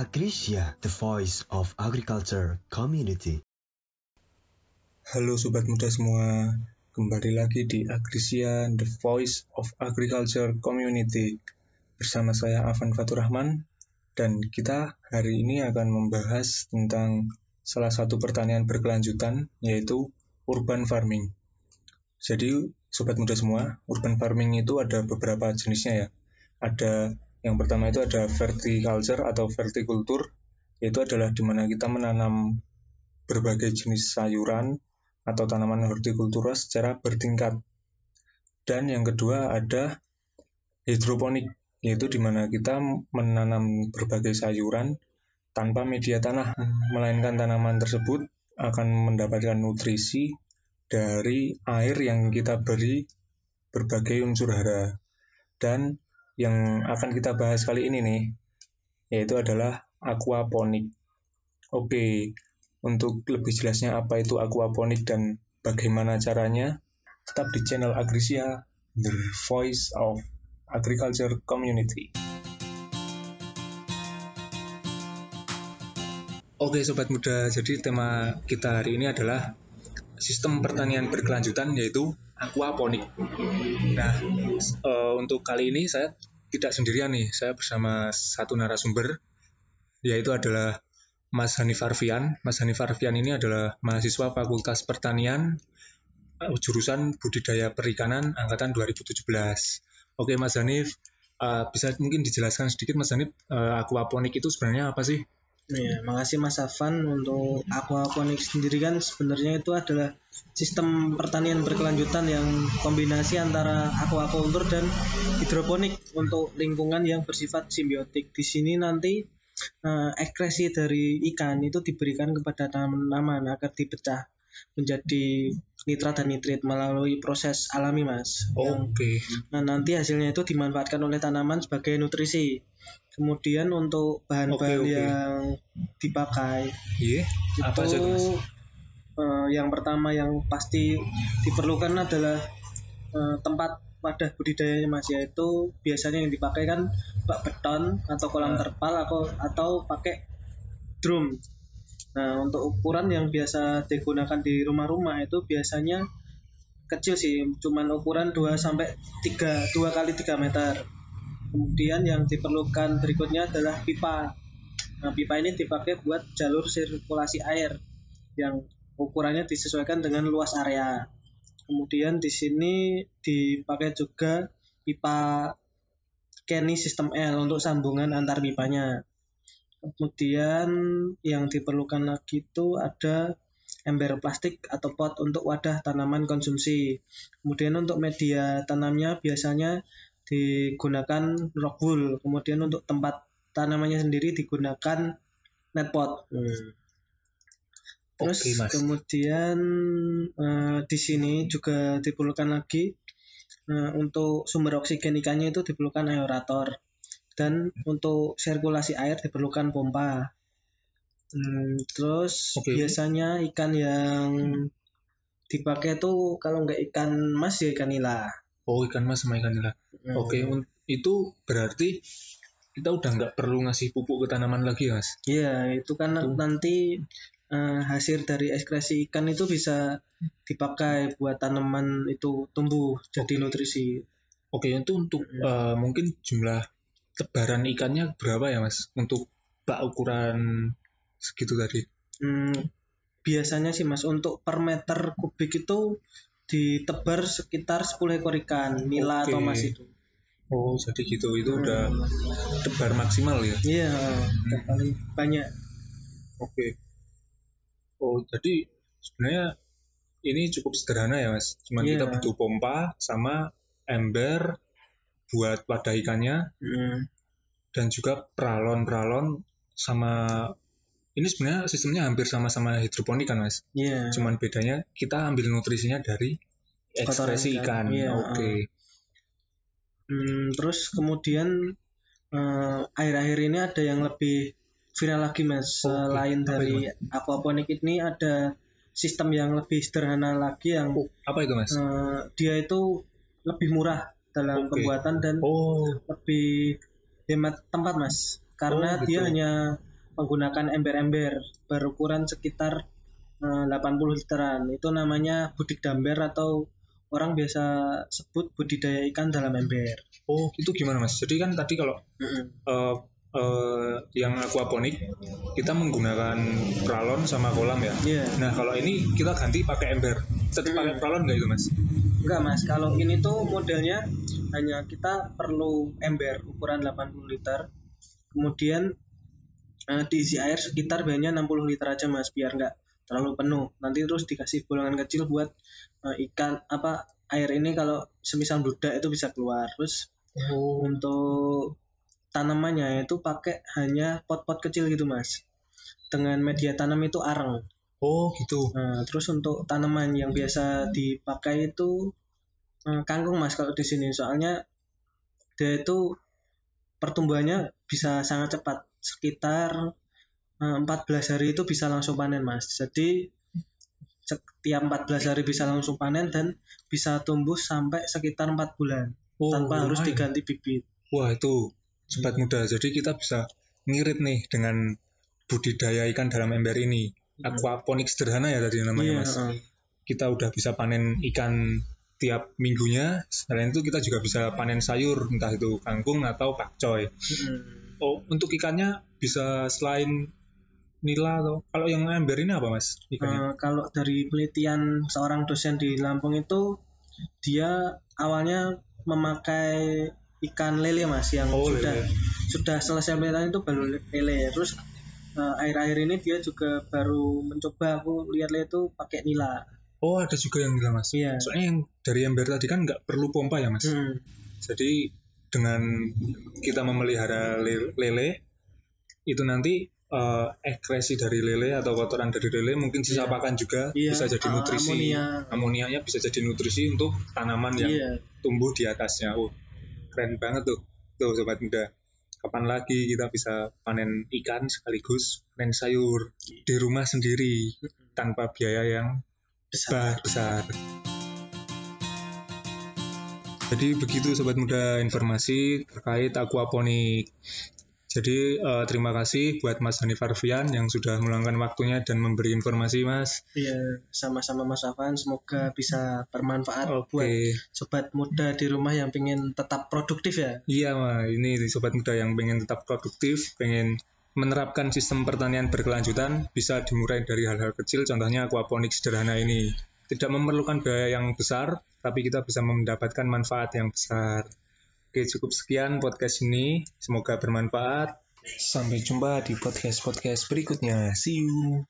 Agrisia, the voice of agriculture community. Halo sobat muda semua, kembali lagi di Agrisia, the voice of agriculture community. Bersama saya Afan Faturrahman dan kita hari ini akan membahas tentang salah satu pertanian berkelanjutan yaitu urban farming. Jadi sobat muda semua, urban farming itu ada beberapa jenisnya ya. Ada yang pertama itu ada verticulture atau vertikultur, yaitu adalah di mana kita menanam berbagai jenis sayuran atau tanaman hortikultura secara bertingkat. Dan yang kedua ada hidroponik, yaitu di mana kita menanam berbagai sayuran tanpa media tanah, melainkan tanaman tersebut akan mendapatkan nutrisi dari air yang kita beri berbagai unsur hara. Dan yang akan kita bahas kali ini nih, yaitu adalah aquaponik. Oke, untuk lebih jelasnya apa itu aquaponik dan bagaimana caranya, tetap di channel Agrisia, The Voice of Agriculture Community. Oke sobat muda, jadi tema kita hari ini adalah sistem pertanian berkelanjutan yaitu aquaponik. Nah, e, untuk kali ini saya tidak sendirian nih, saya bersama satu narasumber, yaitu adalah Mas Hanif Arfian. Mas Hanif Arfian ini adalah mahasiswa Fakultas Pertanian eh, jurusan Budidaya Perikanan angkatan 2017. Oke Mas Hanif, uh, bisa mungkin dijelaskan sedikit Mas Hanif, uh, aquaponik itu sebenarnya apa sih? Ya, makasih Mas Afan untuk aquaponik sendiri kan sebenarnya itu adalah sistem pertanian berkelanjutan yang kombinasi antara aquaculture dan hidroponik untuk lingkungan yang bersifat simbiotik. Di sini nanti uh, ekskresi dari ikan itu diberikan kepada tanaman agar dipecah menjadi nitrat dan nitrit melalui proses alami mas. Oke. Okay. Nah nanti hasilnya itu dimanfaatkan oleh tanaman sebagai nutrisi. Kemudian untuk bahan-bahan okay, okay. yang dipakai, yeah. apa itu uh, yang pertama yang pasti diperlukan adalah uh, tempat wadah budidayanya mas yaitu biasanya yang dipakai kan bak beton atau kolam nah. terpal atau atau pakai drum. Nah untuk ukuran yang biasa digunakan di rumah-rumah itu biasanya kecil sih, cuman ukuran 2 sampai 3 2 kali 3 meter Kemudian yang diperlukan berikutnya adalah pipa. Nah, pipa ini dipakai buat jalur sirkulasi air yang ukurannya disesuaikan dengan luas area. Kemudian di sini dipakai juga pipa Kenny sistem L untuk sambungan antar pipanya. Kemudian yang diperlukan lagi itu ada ember plastik atau pot untuk wadah tanaman konsumsi. Kemudian untuk media tanamnya biasanya digunakan rock wool. Kemudian untuk tempat tanamannya sendiri digunakan net pot. Hmm. Terus okay, mas. kemudian uh, di sini juga diperlukan lagi uh, untuk sumber oksigen ikannya itu diperlukan aerator dan untuk sirkulasi air diperlukan pompa. Hmm, terus okay. biasanya ikan yang dipakai tuh kalau nggak ikan mas ya ikan nila. Oh ikan mas sama ikan nila. Hmm. Oke, okay, itu berarti kita udah nggak perlu ngasih pupuk ke tanaman lagi, mas? Iya, itu kan Tuh. nanti uh, hasil dari ekskresi ikan itu bisa dipakai buat tanaman itu tumbuh jadi nutrisi. Oke, okay, itu untuk hmm. uh, mungkin jumlah tebaran ikannya berapa ya, mas? Untuk bak ukuran segitu tadi? Hmm, biasanya sih, mas, untuk per meter kubik itu ditebar sekitar 10 ekor ikan nila okay. atau mas itu. Oh, jadi gitu. Itu hmm. udah tebar maksimal ya? Iya, udah paling banyak. Oke. Okay. Oh, jadi sebenarnya ini cukup sederhana ya, Mas. Cuman yeah. kita butuh pompa sama ember buat wadah ikannya. Hmm. Dan juga pralon-pralon sama ini sebenarnya sistemnya hampir sama-sama hidroponik kan mas? Iya. Yeah. Cuman bedanya kita ambil nutrisinya dari ekspresi ikan. Yeah. Oke. Okay. Hmm, terus kemudian uh, akhir-akhir ini ada yang lebih viral lagi mas. Oh, Selain dari itu, aquaponik ini ada sistem yang lebih sederhana lagi yang oh, apa itu mas? Uh, dia itu lebih murah dalam okay. pembuatan dan oh. lebih hemat tempat mas. Karena oh, gitu. dia hanya menggunakan ember-ember berukuran sekitar eh, 80 literan. Itu namanya budik damber atau orang biasa sebut budidaya ikan dalam ember. Oh, itu gimana Mas? Jadi kan tadi kalau Mm-mm. eh, eh, yang aquaponik kita menggunakan pralon sama kolam ya. Iya. Nah, kalau ini kita ganti pakai ember. Tetap pakai Hmm. pralon nggak itu Mas? Enggak mas, kalau ini tuh modelnya hanya kita perlu ember ukuran 80 liter, kemudian eh, diisi air sekitar banyak 60 liter aja mas, biar nggak terlalu penuh. Nanti terus dikasih bolongan kecil buat eh, ikan apa air ini kalau semisal bludak itu bisa keluar. Terus Oh. untuk tanamannya itu pakai hanya pot-pot kecil gitu mas, dengan media tanam itu areng. Oh, gitu. Nah, terus untuk tanaman yang biasa dipakai itu eh, kangkung mas kalau di sini soalnya dia itu pertumbuhannya bisa sangat cepat sekitar eh, 14 hari itu bisa langsung panen mas jadi setiap 14 hari bisa langsung panen dan bisa tumbuh sampai sekitar 4 bulan Oh, tanpa harus diganti bibit Wah, itu sobat muda. Jadi kita bisa ngirit nih dengan budidaya ikan dalam ember ini. Aquaponik sederhana ya tadi namanya iya Mas. kita udah bisa panen ikan tiap minggunya. Selain itu kita juga bisa panen sayur, entah itu kangkung atau pakcoy. Mm-mm. Oh, untuk ikannya bisa selain nila atau kalau yang ember ini apa mas ikannya? Eh, kalau dari penelitian seorang dosen di Lampung itu dia awalnya memakai ikan lele mas yang Oh, sudah lele. sudah selesai penelitian itu baru lele terus eh, akhir-akhir ini dia juga baru mencoba aku lihat lele itu pakai nila Oh ada juga yang nila mas. iya Soalnya yang dari ember tadi kan nggak perlu pompa ya mas. Hmm. Jadi dengan kita memelihara le- lele itu nanti eh, ekskresi dari lele atau kotoran dari lele mungkin sisa Iya. pakan juga Iya, bisa jadi ah, nutrisi. amonia. Amonianya bisa jadi nutrisi untuk tanaman yang iya tumbuh di atasnya. Oh, keren banget tuh. Tuh sobat muda. Kapan lagi kita bisa panen ikan sekaligus panen sayur di rumah sendiri tanpa biaya yang besar besar. Jadi begitu sobat muda informasi terkait aquaponik. Jadi eh, terima kasih buat Mas Hanif Arfian yang sudah meluangkan waktunya dan memberi informasi Mas. iya sama-sama Mas Afan semoga bisa bermanfaat Oke. buat sobat muda di rumah yang pengen tetap produktif ya Iya, Wah. ini sobat muda yang pengen tetap produktif, pengen menerapkan sistem pertanian berkelanjutan, bisa dimulai dari hal-hal kecil, contohnya aquaponik sederhana ini. Tidak memerlukan biaya yang besar, tapi kita bisa mendapatkan manfaat yang besar. Oke, cukup sekian podcast ini. Semoga bermanfaat. Sampai jumpa di podcast-podcast berikutnya. See you.